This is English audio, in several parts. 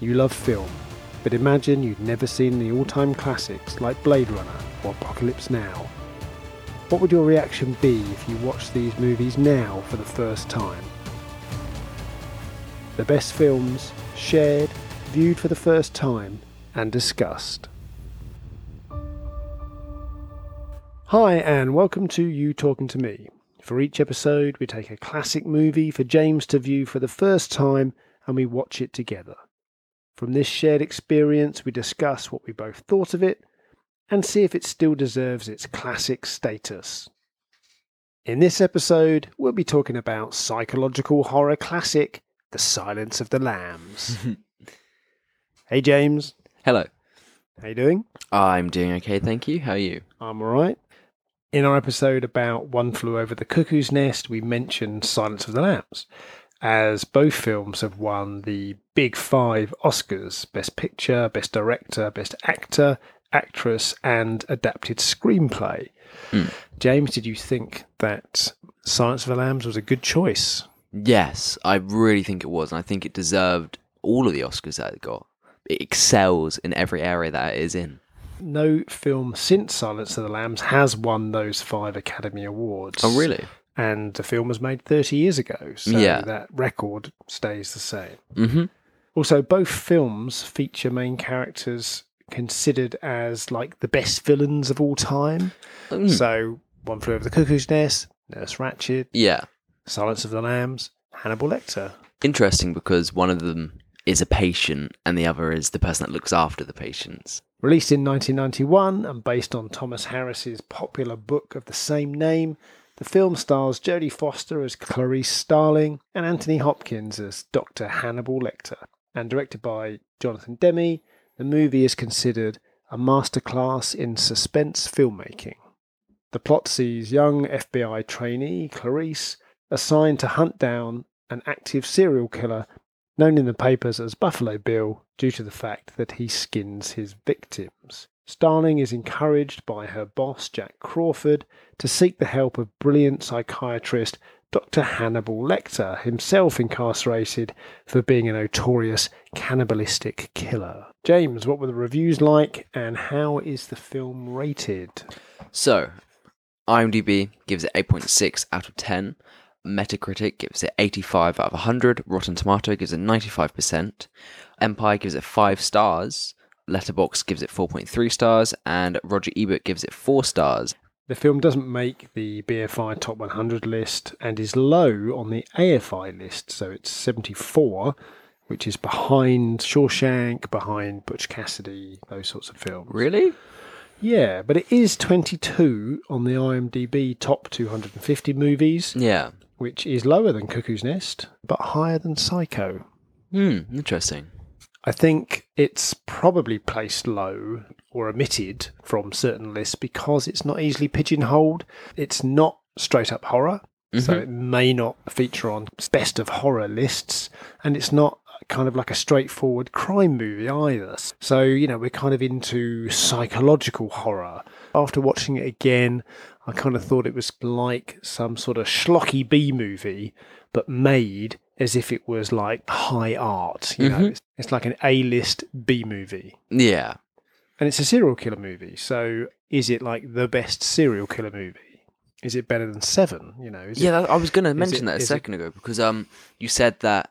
You love film, but imagine you'd never seen the all time classics like Blade Runner or Apocalypse Now. What would your reaction be if you watched these movies now for the first time? The best films, shared, viewed for the first time, and discussed. Hi, and welcome to You Talking to Me. For each episode, we take a classic movie for James to view for the first time and we watch it together. From this shared experience, we discuss what we both thought of it and see if it still deserves its classic status. In this episode, we'll be talking about psychological horror classic The Silence of the Lambs. hey, James. Hello. How you doing? I'm doing okay, thank you. How are you? I'm all right. In our episode about One Flew Over the Cuckoo's Nest, we mentioned Silence of the Lambs, as both films have won the Big Five Oscars Best Picture, Best Director, Best Actor, Actress, and Adapted Screenplay. Mm. James, did you think that Silence of the Lambs was a good choice? Yes, I really think it was, and I think it deserved all of the Oscars that it got. It excels in every area that it is in. No film since Silence of the Lambs has won those five Academy Awards. Oh, really? And the film was made 30 years ago, so Yeah. that record stays the same. Mm-hmm. Also, both films feature main characters considered as like the best villains of all time. Mm. So, One Flew Over the Cuckoo's Nest, Nurse Ratched, yeah. Silence of the Lambs, Hannibal Lecter. Interesting because one of them is a patient and the other is the person that looks after the patients. Released in 1991 and based on Thomas Harris's popular book of the same name, the film stars Jodie Foster as Clarice Starling and Anthony Hopkins as Dr. Hannibal Lecter. And directed by Jonathan Demme, the movie is considered a masterclass in suspense filmmaking. The plot sees young FBI trainee Clarice assigned to hunt down an active serial killer known in the papers as Buffalo Bill due to the fact that he skins his victims. Starling is encouraged by her boss, Jack Crawford, to seek the help of brilliant psychiatrist Dr. Hannibal Lecter, himself incarcerated for being a notorious cannibalistic killer. James, what were the reviews like and how is the film rated? So, IMDb gives it 8.6 out of 10. Metacritic gives it 85 out of 100. Rotten Tomato gives it 95%. Empire gives it 5 stars. Letterboxd gives it 4.3 stars. And Roger Ebert gives it 4 stars. The film doesn't make the BFI Top 100 list and is low on the AFI list, so it's 74, which is behind Shawshank, behind Butch Cassidy, those sorts of films. Really? Yeah, but it is 22 on the IMDb Top 250 movies, Yeah. which is lower than Cuckoo's Nest, but higher than Psycho. Hmm, interesting. I think it's probably placed low or omitted from certain lists because it's not easily pigeonholed. It's not straight up horror, so Mhm. it may not feature on best of horror lists, and it's not kind of like a straightforward crime movie either. So, you know, we're kind of into psychological horror. After watching it again, I kind of thought it was like some sort of schlocky B movie, but made as if it was like high art. You know, Mhm. it's, it's like an A-list B movie, Yeah. and it's a serial killer movie. So, is it like the best serial killer movie? Is it better than Seven? You know, is yeah, it, I was going to mention it- that a is it- second ago because um, you said that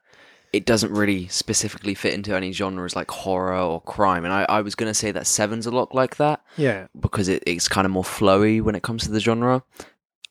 it doesn't really specifically fit into any genres like horror or crime, and I, I was going to say that Seven's a lot like that yeah. because it, it's kind of more flowy when it comes to the genre.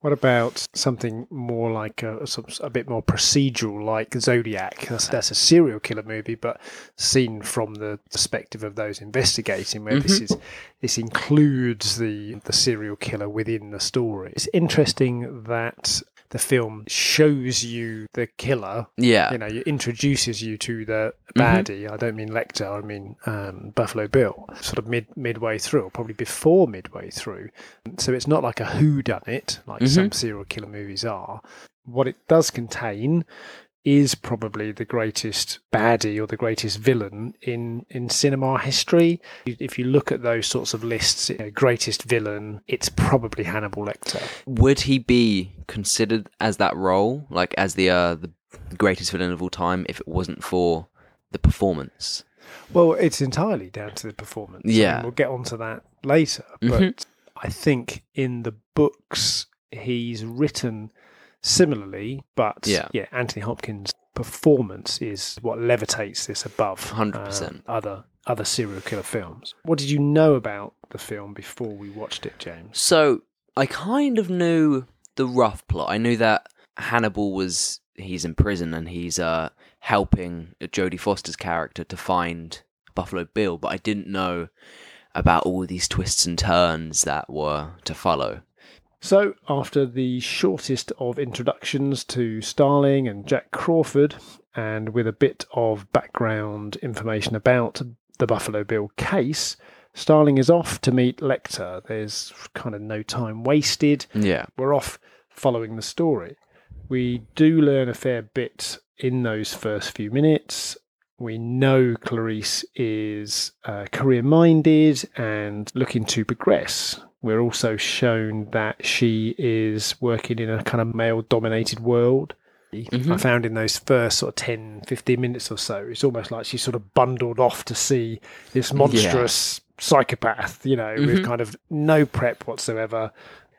What about something more like a, a bit more procedural, like Zodiac? That's, that's a serial killer movie, but seen from the perspective of those investigating, where this mm-hmm. is this includes the the serial killer within the story. It's interesting that the film shows you the killer. Yeah, You know, it introduces you to the Mhm. baddie. I don't mean Lecter. I mean um, Buffalo Bill. Sort of mid midway through, or probably before midway through. So it's not like a who done it like Mhm. some serial killer movies are. What it does contain is probably the greatest baddie or the greatest villain in in cinema history. If you look at those sorts of lists, you know, greatest villain, it's probably Hannibal Lecter. would he be considered as that role, like as the uh, the greatest villain of all time, if it wasn't for the performance? Well, it's entirely down to the performance. I mean, Yeah. we'll get onto that later. But I think in the books, he's written similarly, but Yeah. yeah, Anthony Hopkins' performance is what levitates this above 100%. um, other other serial killer films. What did you know about the film before we watched it, James? So I kind of knew the rough plot. I knew that Hannibal was he's in prison and he's uh helping Jodie Foster's character to find Buffalo Bill, but I didn't know about all these twists and turns that were to follow. So, after the shortest of introductions to Starling and Jack Crawford, and with a bit of background information about the Buffalo Bill case, Starling is off to meet Lecter. There's kind of no time wasted. Yeah. We're off following the story. We do learn a fair bit in those first few minutes. We know Clarice is uh, career minded and looking to progress. We're also shown that she is working in a kind of male dominated world. Mhm. I found in those first sort of 10, 15 minutes or so, it's almost like she's sort of bundled off to see this monstrous psychopath, you know, with Mhm. kind of no prep whatsoever.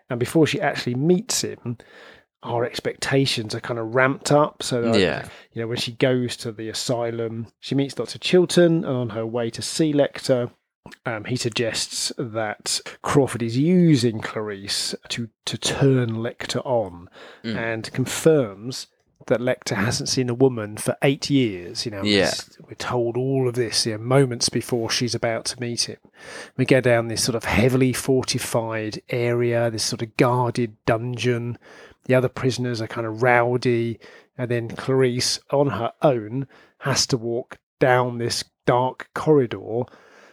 And before she actually meets him, our expectations are kind of ramped up. So, that, Yeah. you know, when she goes to the asylum, she meets Dr. Chilton, and on her way to see Lecter, um, he suggests that Crawford is using Clarice to, to turn Lecter on Mm. and confirms that Lecter hasn't seen a woman for eight years. You know, Yeah. We're told all of this you know, moments before she's about to meet him. We go down this sort of heavily fortified area, this sort of guarded dungeon. The other prisoners are kind of rowdy, and then Clarice, on her own, has to walk down this dark corridor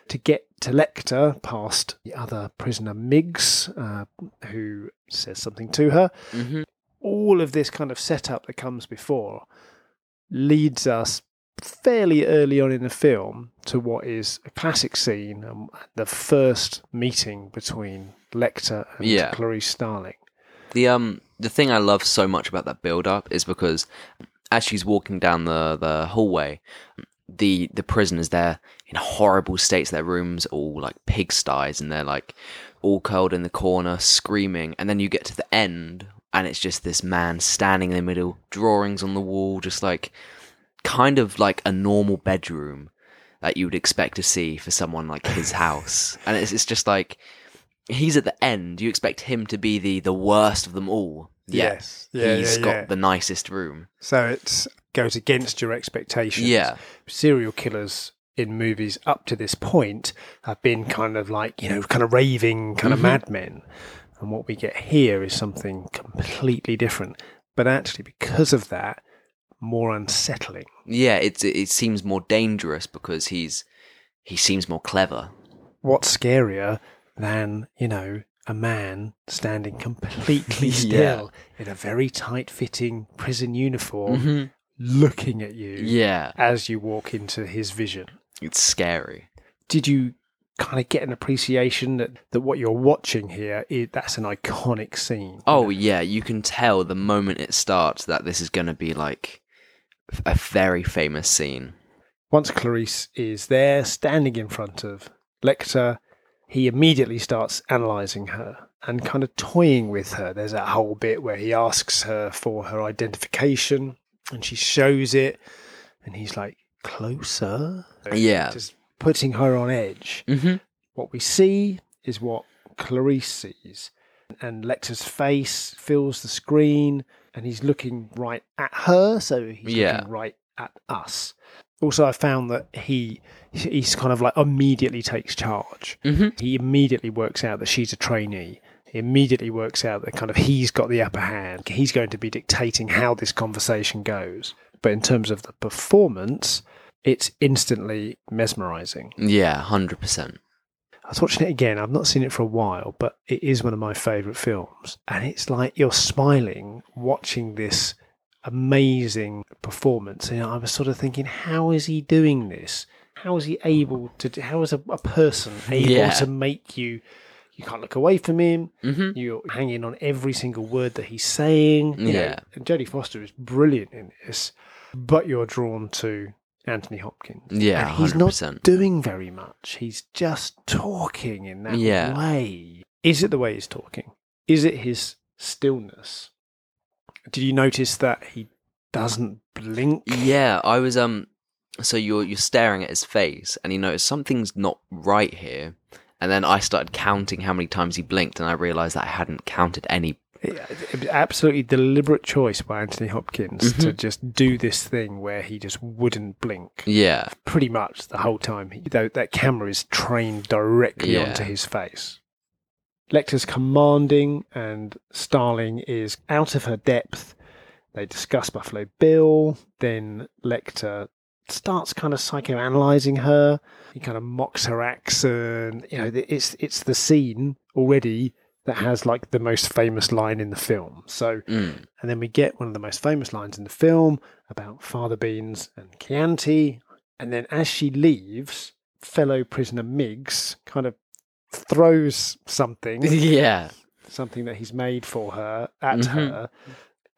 to get to Lecter past the other prisoner Miggs, uh, who says something to her hmm all of this kind of setup that comes before leads us fairly early on in the film to what is a classic scene, um, the first meeting between Lecter and Yeah. Clarice Starling. The um the thing I love so much about that build up is because as she's walking down the, the hallway, the the prisoners there in horrible states, their rooms all like pigsties and they're like all curled in the corner, screaming, and then you get to the end and it's just this man standing in the middle, drawings on the wall, just like kind of like a normal bedroom that you would expect to see for someone like his house. And it's it's just like he's at the end. You expect him to be the the worst of them all. Yes. Yeah, he's yeah, got yeah. the nicest room. So it goes against your expectations. Yeah. serial killers in movies up to this point have been kind of like, you know, kind of raving kind of Mhm. madmen. And what we get here is something completely different. But actually, because of that, more unsettling. Yeah, it's it seems more dangerous because he's he seems more clever. What's scarier than, you know, a man standing completely Yeah. still in a very tight fitting prison uniform mm-hmm. looking at you Yeah, as you walk into his vision? it's scary. did you kind of get an appreciation that, that what you're watching here is that's an iconic scene? Oh yeah, you can tell the moment it starts that this is going to be like a very famous scene. Once Clarice is there, standing in front of Lecter, he immediately starts analysing her and kind of toying with her. There's that whole bit where he asks her for her identification and she shows it, and he's like, Closer? Yeah. Just putting her on edge. hmm What we see is what Clarice sees. And Lecter's face fills the screen and he's looking right at her, so he's Yeah. looking right at us. Also, I found that he he's kind of like immediately takes charge. hmm He immediately works out that she's a trainee. He immediately works out that kind of he's got the upper hand. He's going to be dictating how this conversation goes. But in terms of the performance, it's instantly mesmerizing. Yeah, hundred percent. I was watching it again. I've not seen it for a while, but it is one of my favourite films. And it's like you're smiling watching this amazing performance. And I was sort of thinking, how is he doing this? How is he able to? How is a, a person able Yeah. to make you? You can't look away from him. hmm You're hanging on every single word that he's saying. you know. Yeah. and Jodie Foster is brilliant in this, but you're drawn to Anthony Hopkins. Yeah, and he's 100%. not doing very much. He's just talking in that Yeah. way. Is it the way he's talking? Is it his stillness? Did you notice that he doesn't blink? Yeah, I was um. So you're you're staring at his face, and you notice something's not right here. And then I started counting how many times he blinked, and I realised that I hadn't counted any. Absolutely deliberate choice by Anthony Hopkins to Mhm. just do this thing where he just wouldn't blink. Yeah, pretty much the whole time. Though that camera is trained directly Yeah. onto his face. Lecter's commanding, and Starling is out of her depth. They discuss Buffalo Bill. Then Lecter starts kind of psychoanalyzing her. He kind of mocks her accent. You know, it's it's the scene already that has like the most famous line in the film. So mm. and then we get one of the most famous lines in the film about fava beans and Chianti. And then as she leaves, fellow prisoner Miggs kind of throws something, yeah, something that he's made for her, at Mhm. her.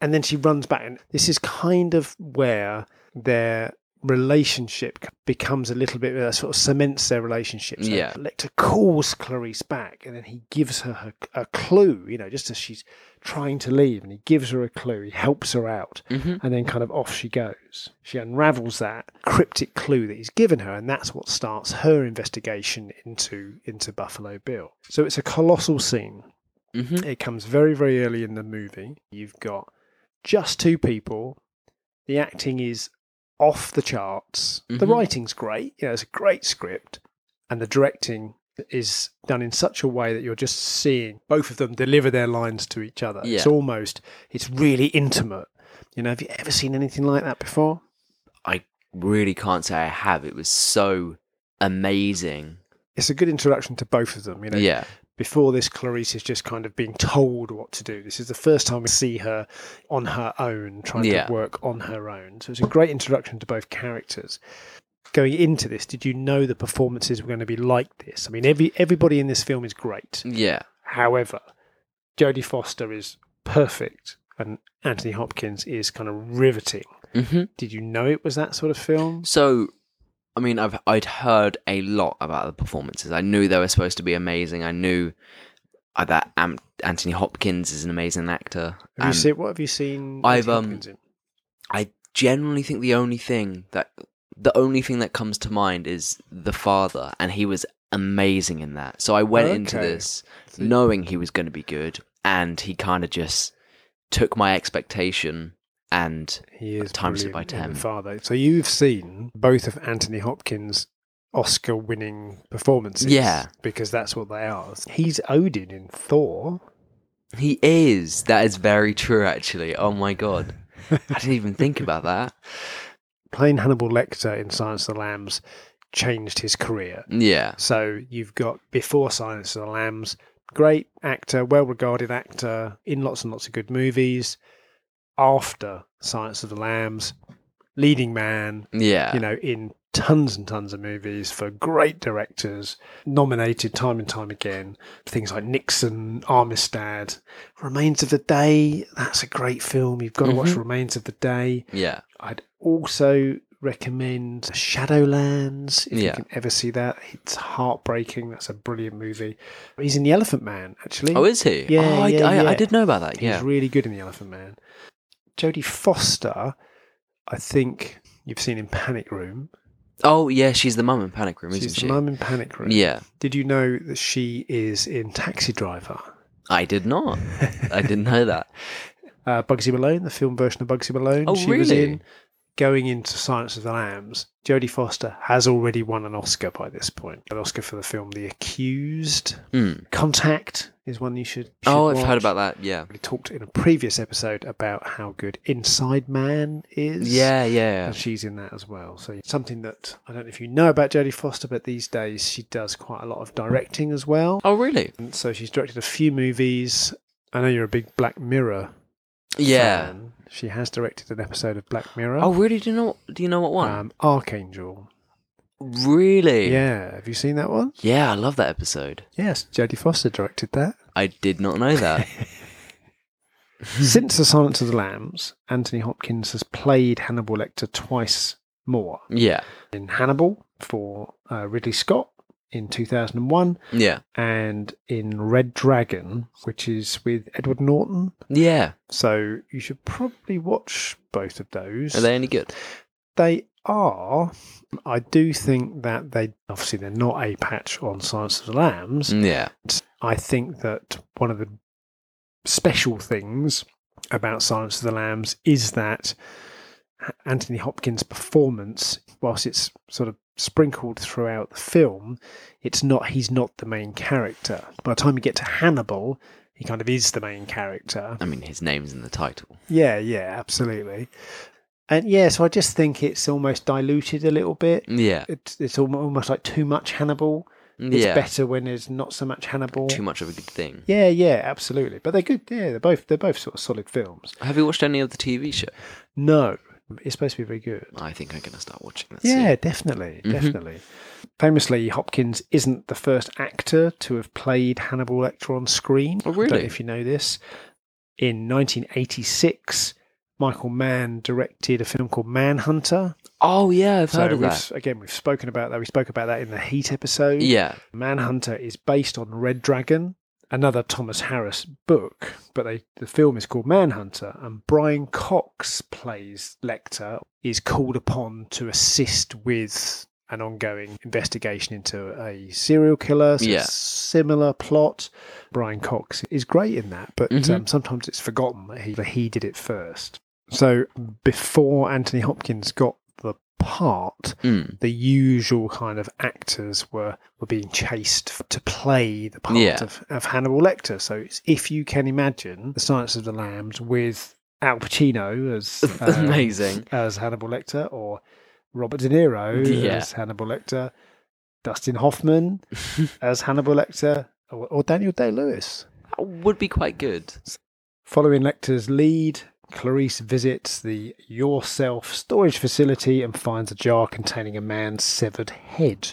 And then she runs back. And this is kind of where their relationship becomes a little bit uh, sort of cements their relationship. So Yeah. Lecter calls Clarice back and then he gives her, her a clue, you know, just as she's trying to leave and he gives her a clue. He helps her out hmm and then kind of off she goes. She unravels that cryptic clue that he's given her, and that's what starts her investigation into into Buffalo Bill. So it's a colossal scene. hmm It comes very very early in the movie. You've got just two people. The acting is off the charts. The Mhm. writing's great. You know, it's a great script, and the directing is done in such a way that you're just seeing both of them deliver their lines to each other. It's almost it's really intimate. You know, have you ever seen anything like that before? I really can't say I have. It was so amazing. It's a good introduction to both of them. You know, Yeah, before this, Clarice is just kind of being told what to do. This is the first time we see her on her own, trying Yeah. to work on her own. So it's a great introduction to both characters. Going into this, did you know the performances were going to be like this? I mean, every everybody in this film is great. yeah, However, Jodie Foster is perfect, and Anthony Hopkins is kind of riveting. hmm Did you know it was that sort of film? So, I mean, I've I'd heard a lot about the performances. I knew they were supposed to be amazing. I knew uh, that Am- Anthony Hopkins is an amazing actor. Have you seen what have you seen? I've, um? I generally think the only thing that the only thing that comes to mind is the father, and he was amazing in that. So I went into this knowing he was going to be good, and he kind of just took my expectation and He is times it by 10. Father. So you've seen both of Anthony Hopkins' Oscar-winning performances, Yeah. because that's what they are. He's Odin in Thor. he is. That is very true, actually. Oh my god, I didn't even think about that. Playing Hannibal Lecter in Silence of the Lambs changed his career. Yeah, So you've got before Silence of the Lambs, great actor, well-regarded actor in lots and lots of good movies. After Silence of the Lambs, leading man, yeah, you know, in tons and tons of movies for great directors, nominated time and time again. Things like Nixon, Amistad, Remains of the Day. That's a great film. You've got to watch Mhm. Remains of the Day. yeah. I'd also recommend Shadowlands if you can ever see that. It's heartbreaking. That's a brilliant movie. He's in The Elephant Man, actually. Oh, is he? Yeah, oh, I, yeah, I, yeah. I did know about that. He's Yeah, really good in The Elephant Man. Jodie Foster, I think you've seen in Panic Room. Oh, yeah. She's the mum in Panic Room, She's isn't the she? mum in Panic Room. Yeah, Did you know that she is in Taxi Driver? I did not. I didn't know that. Uh, Bugsy Malone, the film version of Bugsy Malone. Oh, she was really? in. Going into Silence of the Lambs, Jodie Foster has already won an Oscar by this point. An Oscar for the film The Accused. Mm. Contact is one you should. should Oh, I've heard about that. Yeah, We talked in a previous episode about how good Inside Man is. yeah, yeah. And she's in that as well. So something that I don't know if you know about Jodie Foster, but these days she does quite a lot of directing as well. Oh, really? And so she's directed a few movies. I know you're a big Black Mirror Yeah. fan. She has directed an episode of Black Mirror. Oh, really? Do you know? Do you know what one? Um, Arkangel. Really? Yeah, have you seen that one? Yeah, I love that episode. Yes, Jodie Foster directed that. I did not know that. Since The Silence of the Lambs, Anthony Hopkins has played Hannibal Lecter twice more. Yeah. In Hannibal for uh, Ridley Scott in 2001, Yeah. and in Red Dragon, which is with Edward Norton. Yeah. So you should probably watch both of those. Are they any good? They are. I do think that they obviously they're not a patch on Silence of the Lambs. Yeah. I think that one of the special things about Silence of the Lambs is that Anthony Hopkins' performance, whilst it's sort of sprinkled throughout the film, it's not he's not the main character. By the time you get to Hannibal, he kind of is the main character. I mean, his name's in the title. Yeah, yeah, absolutely. And yeah, so I just think it's almost diluted a little bit. Yeah. It's it's almost like too much Hannibal. It's yeah. better when there's not so much Hannibal. Too much of a good thing. Yeah, yeah, absolutely. But they're good. Yeah, they're both they're both sort of solid films. Have you watched any of the TV show? No, it's supposed to be very good. I think I'm going to start watching that Yeah, soon. definitely, Mhm. definitely. Famously, Hopkins isn't the first actor to have played Hannibal Lecter on screen. Oh, I don't know really? if you know this. In 1986, Michael Mann directed a film called Manhunter. Oh, yeah, I've heard of that. again, we've spoken about that. We spoke about that in the Heat episode. Yeah. Manhunter is based on Red Dragon, another Thomas Harris book, but they, the film is called Manhunter, and Brian Cox plays Lecter, is called upon to assist with an ongoing investigation into a serial killer. So Yeah. similar plot. Brian Cox is great in that, but Mhm. um, sometimes it's forgotten that he, that he did it first. So before Anthony Hopkins got the part, Mm. the usual kind of actors were, were being chased to play the part Yeah. of, of Hannibal Lecter. So it's, if you can imagine The Silence of the Lambs with Al Pacino as um, Amazing. as Hannibal Lecter or Robert De Niro Yeah. as Hannibal Lecter, Dustin Hoffman as Hannibal Lecter, or, or Daniel Day Lewis. That would be quite good. Following Lecter's lead, Clarice visits the Yourself storage facility and finds a jar containing a man's severed head.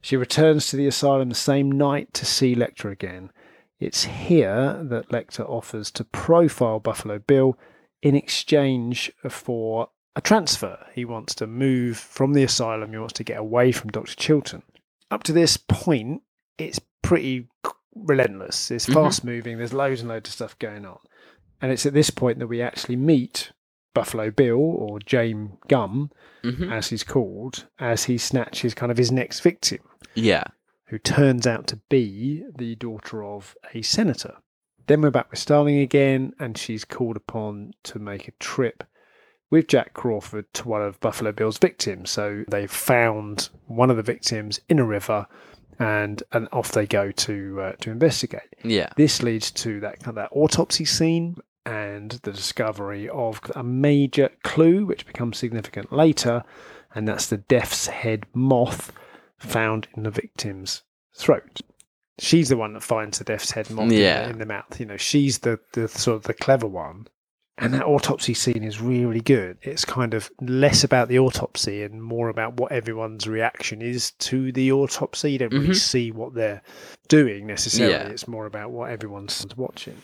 She returns to the asylum the same night to see Lecter again. It's here that Lecter offers to profile Buffalo Bill in exchange for a transfer. He wants to move from the asylum, he wants to get away from Dr. Chilton. Up to this point, it's pretty relentless. It's Mhm. fast moving, there's loads and loads of stuff going on. And it's at this point that we actually meet Buffalo Bill or James Gumb, hmm as he's called, as he snatches kind of his next victim, Yeah. who turns out to be the daughter of a senator. Then we're back with Starling again, and she's called upon to make a trip with Jack Crawford to one of Buffalo Bill's victims. So they've found one of the victims in a river, and and off they go to uh, to investigate. Yeah. This leads to that kind of that autopsy scene and the discovery of a major clue, which becomes significant later, and that's the death's head moth found in the victim's throat. She's the one that finds the death's head moth in the- Yeah. in, the, mouth. You know, she's the, the sort of the clever one. And that autopsy scene is really good. It's kind of less about the autopsy and more about what everyone's reaction is to the autopsy. You don't really Mhm. see what they're doing necessarily. Yeah. It's more about what everyone's watching.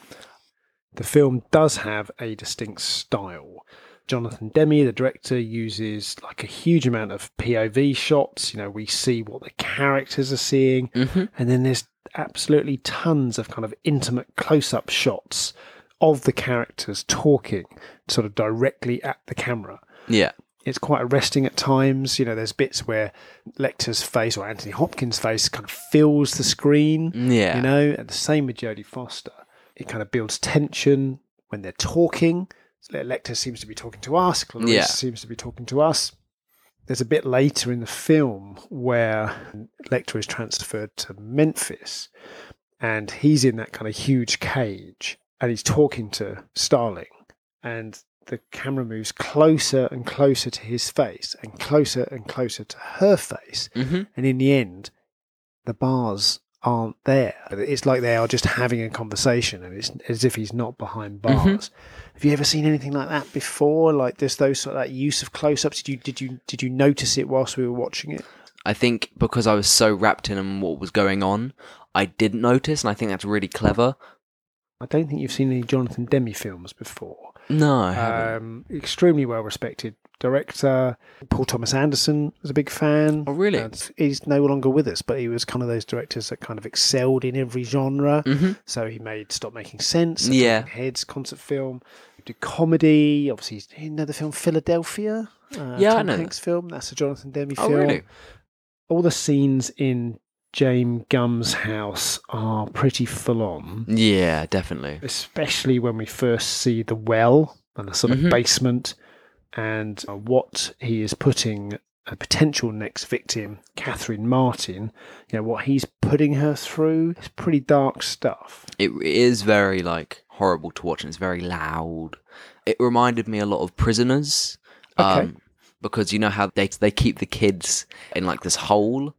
The film does have a distinct style. Jonathan Demme, the director, uses like a huge amount of POV shots. You know, we see what the characters are seeing, hmm and then there's absolutely tons of kind of intimate close up shots of the characters talking sort of directly at the camera. Yeah. It's quite arresting at times. You know, there's bits where Lecter's face or Anthony Hopkins' face kind of fills the screen Yeah. you know, and the same with Jodie Foster. It kind of builds tension when they're talking. So Lecter seems to be talking to us, Clarice Yeah. seems to be talking to us. There's a bit later in the film where Lecter is transferred to Memphis and he's in that kind of huge cage and he's talking to Starling and the camera moves closer and closer to his face and closer and closer to her face hmm and in the end, the bars aren't there. It's like they are just having a conversation, and it's as if he's not behind bars. Mhm. Have you ever seen anything like that before? Like just those sort of that use of close-ups? Did you did you did you notice it whilst we were watching it? I think because I was so wrapped in what was going on, I didn't notice, and I think that's really clever. I don't think you've seen any Jonathan Demme films before. No. Um, extremely well respected director. Paul Thomas Anderson was a big fan. Oh, really? And he's no longer with us, but he was kind of those directors that kind of excelled in every genre. hmm So he made Stop Making Sense, Yeah. Heads concert film, did comedy. Obviously, you know the film Philadelphia. Uh, Yeah, I Tom know that. Hanks film. That's a Jonathan Demme Oh, film. really? All the scenes in James Gumb's house are pretty full on, Yeah, definitely. especially when we first see the well and the sort of Mhm. basement and uh, what he is putting a potential next victim, Catherine Martin, you know, what he's putting her through is pretty dark stuff. It is very like horrible to watch, and it's very loud. It reminded me a lot of Prisoners, Okay. um, because you know how they they keep the kids in like this hole.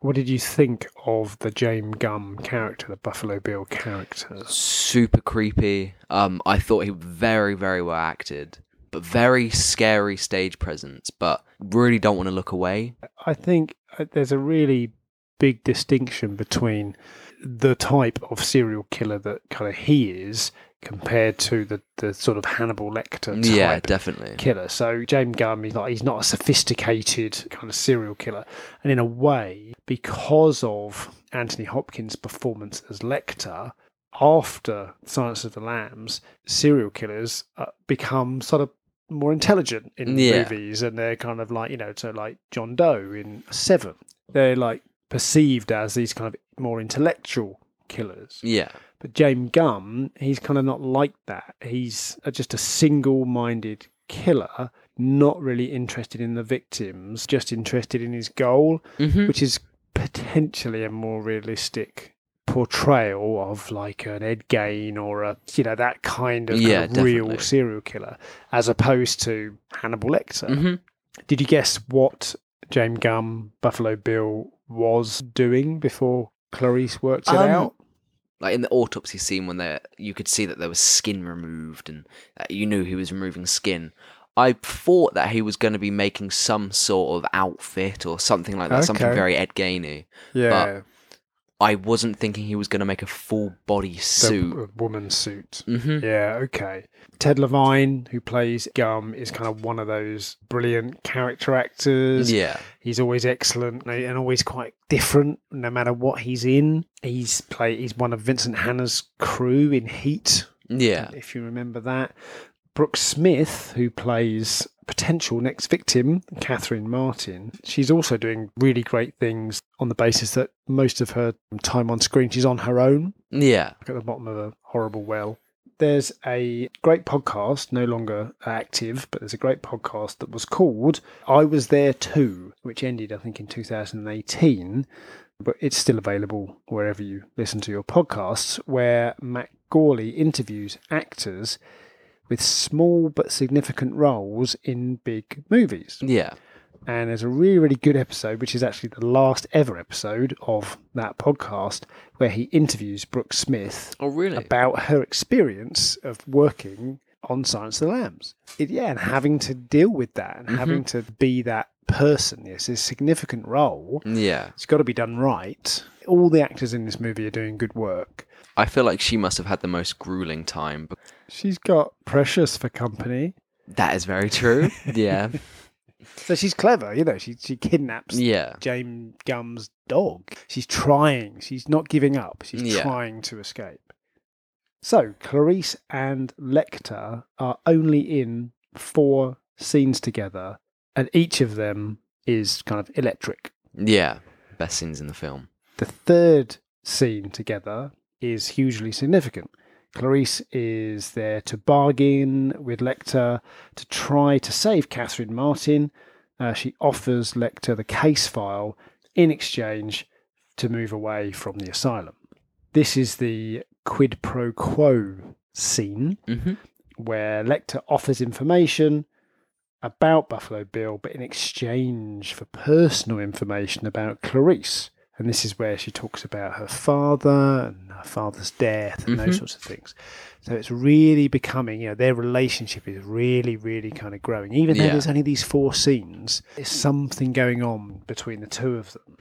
What did you think of the James Gumb character, the Buffalo Bill character? Super creepy. Um, I thought he very very well acted, but very scary stage presence. But really don't want to look away. I think uh, there's a really big distinction between the type of serial killer that kind of he is compared to the, the sort of Hannibal Lecter type Yeah, definitely. killer. So James Gumb, he's not he's not a sophisticated kind of serial killer, and in a way, because of Anthony Hopkins' performance as Lecter. After Silence of the Lambs, serial killers uh, become sort of more intelligent in Yeah. movies, and they're kind of like you know, so like John Doe in Seven, they're like perceived as these kind of more intellectual killers. Yeah, But James Gumb, he's kind of not like that. He's just a single minded killer, not really interested in the victims, just interested in his goal, hmm which is potentially a more realistic portrayal of like an Ed Gein or a you know that kind of, kind of real serial killer as opposed to Hannibal Lecter. hmm Did you guess what James Gumb Buffalo Bill was doing before Clarice worked it Um, out? like in the autopsy scene when there you could see that there was skin removed and you knew he was removing skin. I thought that he was going to be making some sort of outfit or something like that something very ed gainey Yeah, i wasn't thinking he was going to make a full body the suit w- woman suit. hmm Yeah, okay. Ted Levine, who plays Gumb, is kind of one of those brilliant character actors. yeah He's always excellent and always quite different, no matter what he's in. He's play. He's one of Vincent Hanna's crew in Heat, yeah if you remember that. Brooke Smith, who plays potential next victim, Catherine Martin, she's also doing really great things on the basis that most of her time on screen, she's on her own yeah at the bottom of a horrible well. There's a great podcast, no longer active, but there's a great podcast that was called I Was There Too, which ended, I think, in 2018. But it's still available wherever you listen to your podcasts, where Matt Gourley interviews actors with small but significant roles in big movies. yeah And there's a really, really good episode, which is actually the last ever episode of that podcast, where he interviews Brooke Smith oh really about her experience of working on Silence of the Lambs. It, yeah, and having to deal with that and mm-hmm. having to be that person. Yes, it's a significant role. yeah It's got to be done right. All the actors in this movie are doing good work. i feel like she must have had the most grueling time She's got Precious for company. that is very true yeah So she's clever, you know, she, she kidnaps yeah James Gumb's dog. She's trying. She's not giving up. She's Yeah. trying to escape. So Clarice and Lecter are only in four scenes together, and each of them is kind of electric. yeah best scenes in the film The third scene together is hugely significant. Clarice is there to bargain with Lecter to try to save Catherine Martin. Uh, she offers Lecter the case file in exchange to move away from the asylum. This is the quid pro quo scene hmm where Lecter offers information about Buffalo Bill, but in exchange for personal information about Clarice. And this is where she talks about her father and father's death and those Mhm. sorts of things. So it's really becoming, you know, their relationship is really, really kind of growing. Even though Yeah. there's only these four scenes, there's something going on between the two of them.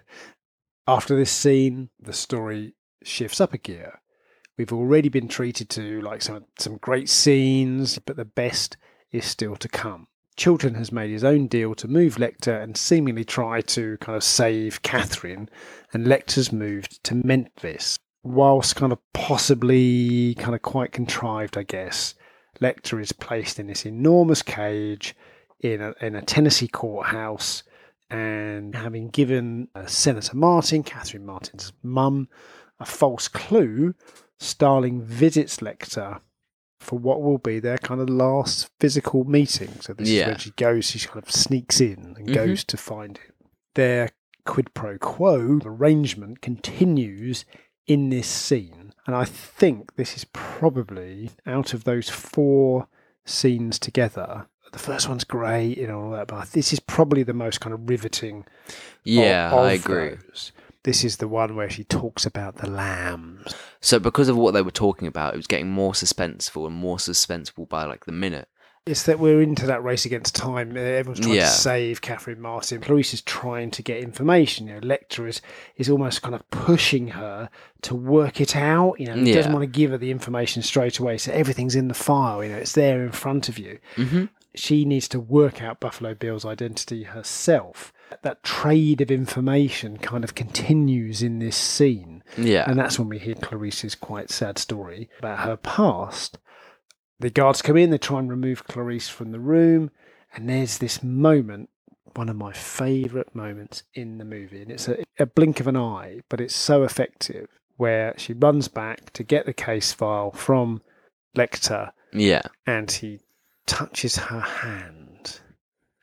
After this scene, the story shifts up a gear. We've already been treated to like some some great scenes, but the best is still to come. Chilton has made his own deal to move Lecter and seemingly try to kind of save Catherine, and Lecter's moved to Memphis. Whilst kind of possibly kind of quite contrived, I guess, Lecter is placed in this enormous cage in a, in a Tennessee courthouse, and having given uh, Senator Martin, Catherine Martin's mum, a false clue, Starling visits Lecter for what will be their kind of last physical meeting. So this is Yeah. when she goes, she kind of sneaks in and Mhm. goes to find him. Their quid pro quo arrangement continues in this scene. And I think this is probably out of those four scenes together. The first one's great and all that, but this is probably the most kind of riveting Yeah, of- I agree. those. This is the one where she talks about the lambs. So because of what they were talking about, it was getting more suspenseful and more suspenseful by like the minute. It's that we're into that race against time. Uh, Everyone's trying Yeah. to save Catherine Martin. Clarice is trying to get information. You know, Lecter is, is almost kind of pushing her to work it out. You know, he doesn't want to give her the information straight away. So everything's in the file. You know, it's there in front of you. hmm She needs to work out Buffalo Bill's identity herself. That trade of information kind of continues in this scene. Yeah. And that's when we hear Clarice's quite sad story about her past. The guards come in, they try and remove Clarice from the room, and there's this moment, one of my favourite moments in the movie. And it's a, a blink of an eye, but it's so effective, where she runs back to get the case file from Lecter yeah. and he touches her hand.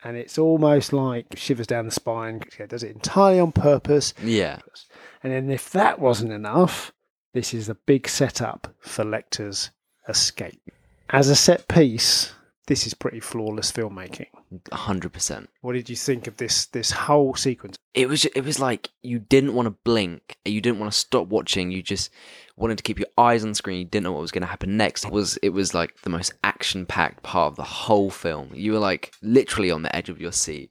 And it's almost like shivers down the spine. She does it entirely on purpose. Yeah. And then, if that wasn't enough, this is a big setup for Lecter's escape. As a set piece, this is pretty flawless filmmaking. Hundred percent. What did you think of this this whole sequence? It was it was like you didn't want to blink, you didn't want to stop watching, you just wanted to keep your eyes on the screen, you didn't know what was going to happen next. It was it was like the most action packed part of the whole film. You were like literally on the edge of your seat.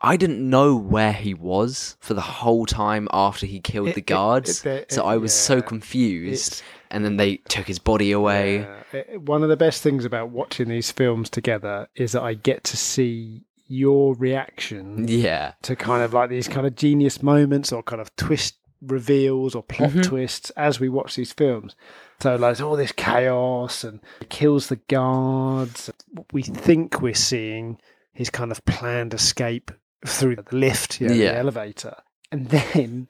I- didn't know where he was for the whole time after he killed It- the guards. it- it- so I was so confused. It's- And then they took his body away. Yeah. One of the best things about watching these films together is that I get to see your reaction Yeah. to kind of like these kind of genius moments or kind of twist reveals or plot Mhm. twists as we watch these films. So like all this chaos and kills the guards. We think we're seeing his kind of planned escape through the lift, you know, Yeah. the elevator. And then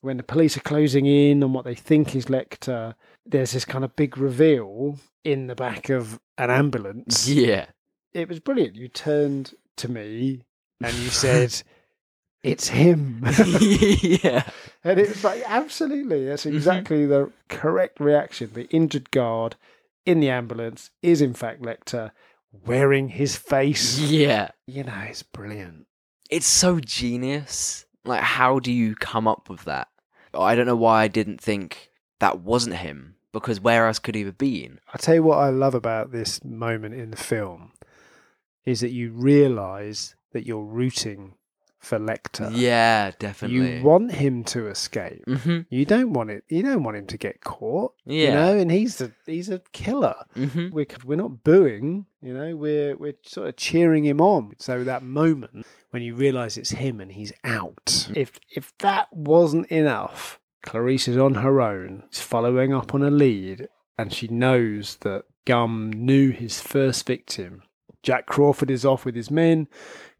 when the police are closing in on what they think is Lecter, there's this kind of big reveal in the back of an ambulance Yeah. it was brilliant. You turned to me and you said, "It's him," yeah. and it was like, "Absolutely, that's mm-hmm. exactly the correct reaction." The injured guard in the ambulance is in fact Lecter, wearing his face. Yeah. You know, it's brilliant. It's so genius. Like, how do you come up with that? I don't know why I didn't think that wasn't him, because where else could he have been? I tell you what I love about this moment in the film is that you realise that you're rooting for Lecter. Yeah, definitely. You want him to escape. hmm You don't want it. You don't want him to get caught. You Yeah. know, and he's a he's a killer. hmm We're we're not booing. You know, we're we're sort of cheering him on. So that moment when you realise it's him and he's out. If if that wasn't enough, Clarice is on her own. She's following up on a lead, and she knows that Gumb knew his first victim. Jack Crawford is off with his men.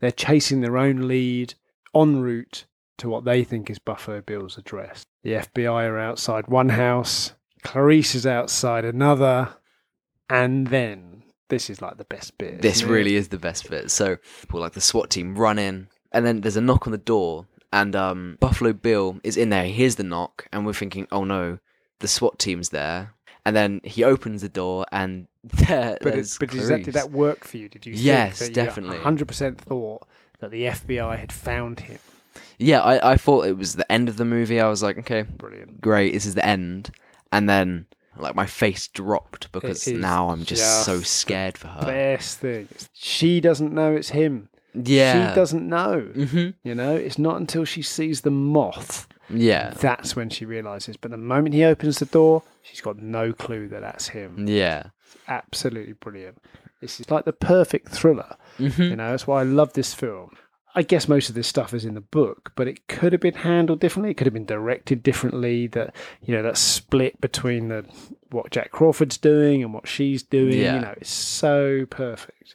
They're chasing their own lead en route to what they think is Buffalo Bill's address. The FBI are outside one house, Clarice is outside another, and then this is like the best bit. This really is the best bit. So, people like the SWAT team run in, and then there's a knock on the door, and um, Buffalo Bill is in there. He hears the knock, and we're thinking, oh no, the SWAT team's there. And then he opens the door, and there, But, it, but that, did that work for you? Did you Yes, definitely. you 100% thought that the FBI had found him? Yeah, I, I thought it was the end of the movie. I was like, okay, Brilliant. great, this is the end. And then, like, my face dropped because now I'm just, so scared for her. Best thing. She doesn't know it's him. Yeah. She doesn't know. hmm You know, it's not until she sees the moth Yeah. that's when she realizes. But the moment he opens the door, she's got no clue that that's him. Yeah. Absolutely brilliant. This is like the perfect thriller. hmm You know, that's why I love this film. I guess most of this stuff is in the book, but it could have been handled differently. It could have been directed differently. That you know, that split between the what Jack Crawford's doing and what she's doing. Yeah. You know, it's so perfect.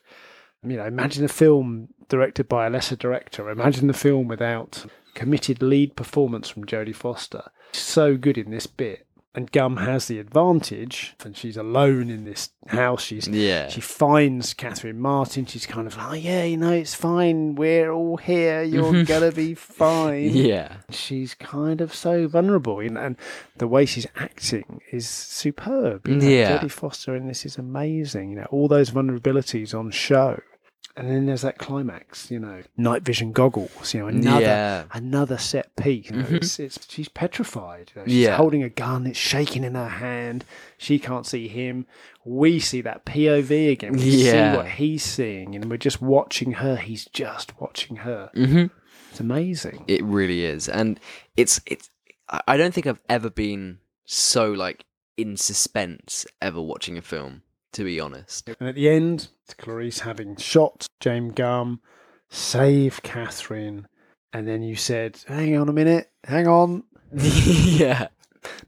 You know, imagine a film directed by a lesser director. Imagine the film without committed lead performance from Jodie Foster. So good in this bit. And Gumb has the advantage, and she's alone in this house. She's Yeah. she finds Catherine Martin. She's kind of like, oh, yeah, you know, it's fine. We're all here. You're gonna be fine. Yeah. She's kind of so vulnerable, you know, and the way she's acting is superb. You know? Yeah. Jodie Foster in this is amazing. You know, all those vulnerabilities on show. And then there's that climax, you know, night vision goggles, you know, another Yeah. another set piece. You know, Mhm. it's, it's she's petrified. You know, she's Yeah. holding a gun, it's shaking in her hand. She can't see him. We see that POV again. We Yeah. see what he's seeing, and we're just watching her. He's just watching her. hmm It's amazing. It really is, and it's it's. I don't think I've ever been so like in suspense ever watching a film. To be honest. And at the end, Clarice having shot James Gumb, save Catherine, and then you said, "Hang on a minute, hang on." yeah.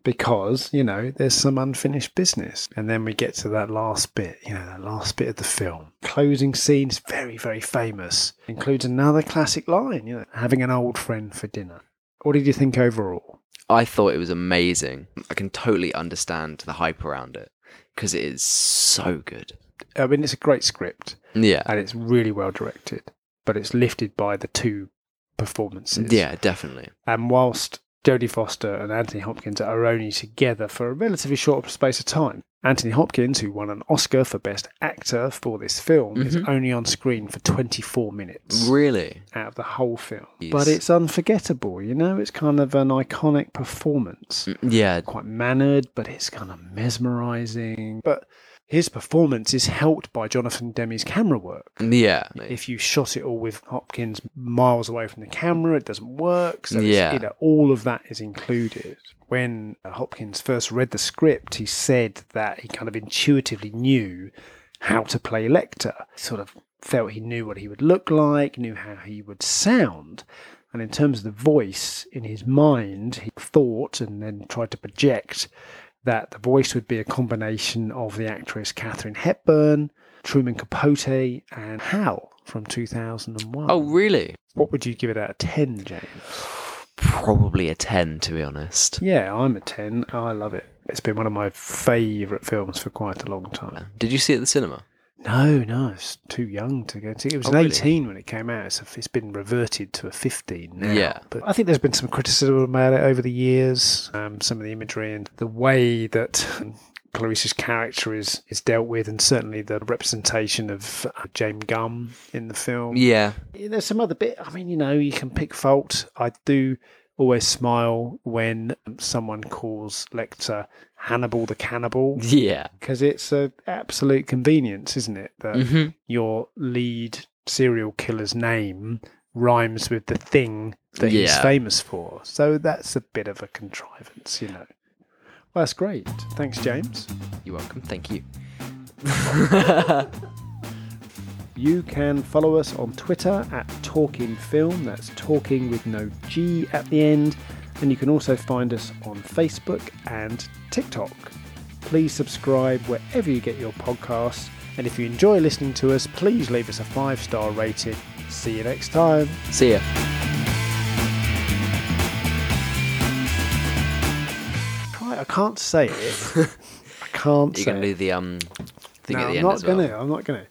because you know there's some unfinished business and then we get to that last bit you know that last bit of the film closing scene is very very famous includes another classic line you know having an old friend for dinner what did you think overall I thought it was amazing. I can totally understand the hype around it because it is so good. i mean it's a great script Yeah. and it's really well directed but it's lifted by the two performances Yeah, definitely. and whilst Jodie Foster and Anthony Hopkins are only together for a relatively short space of time. Anthony Hopkins, who won an Oscar for Best Actor for this film, is Mhm. only on screen for 24 minutes Really? out of the whole film. Yes. But it's unforgettable, you know? It's kind of an iconic performance. Mm, Yeah. Quite mannered, but it's kind of mesmerizing. But his performance is helped by Jonathan Demme's camera work. Yeah. If you shot it all with Hopkins miles away from the camera, it doesn't work. So Yeah. you know, all of that is included. When Hopkins first read the script, he said that he kind of intuitively knew how to play Lecter. Sort of felt he knew what he would look like, knew how he would sound. And in terms of the voice, in his mind, he thought and then tried to project that the voice would be a combination of the actress Katharine Hepburn, Truman Capote, and Hal from 2001. Oh, really? What would you give it out of 10, James? Probably a 10, to be honest. Yeah, I'm a 10. I love it. It's been one of my favourite films for quite a long time. Did you see it at the cinema? No, no, it's too young to go to. It was Oh, an really? 18 when it came out. It's, it's been reverted to a 15 now. Yeah. But I think there's been some criticism about it over the years. Um, some of the imagery and the way that Clarice's character is, is dealt with, and certainly the representation of uh, James Gumb in the film. Yeah. Yeah, There's some other bit. I mean, you know, you can pick fault. I do always smile when someone calls Lecter Hannibal the Cannibal Yeah. because it's an absolute convenience, isn't it? That hmm your lead serial killer's name rhymes with the thing that he's famous for. So that's a bit of a contrivance, you know. Well, that's great. Thanks, James. You're welcome. Thank you. You can follow us on Twitter at Talking Film. That's talking with no G at the end. And you can also find us on Facebook and TikTok. Please subscribe wherever you get your podcasts. And if you enjoy listening to us, please leave us a five star rating. See you next time. See ya. I can't say it. I can't You're say going to it. do the um thing No, at the I'm end not as well. gonna. I'm not gonna.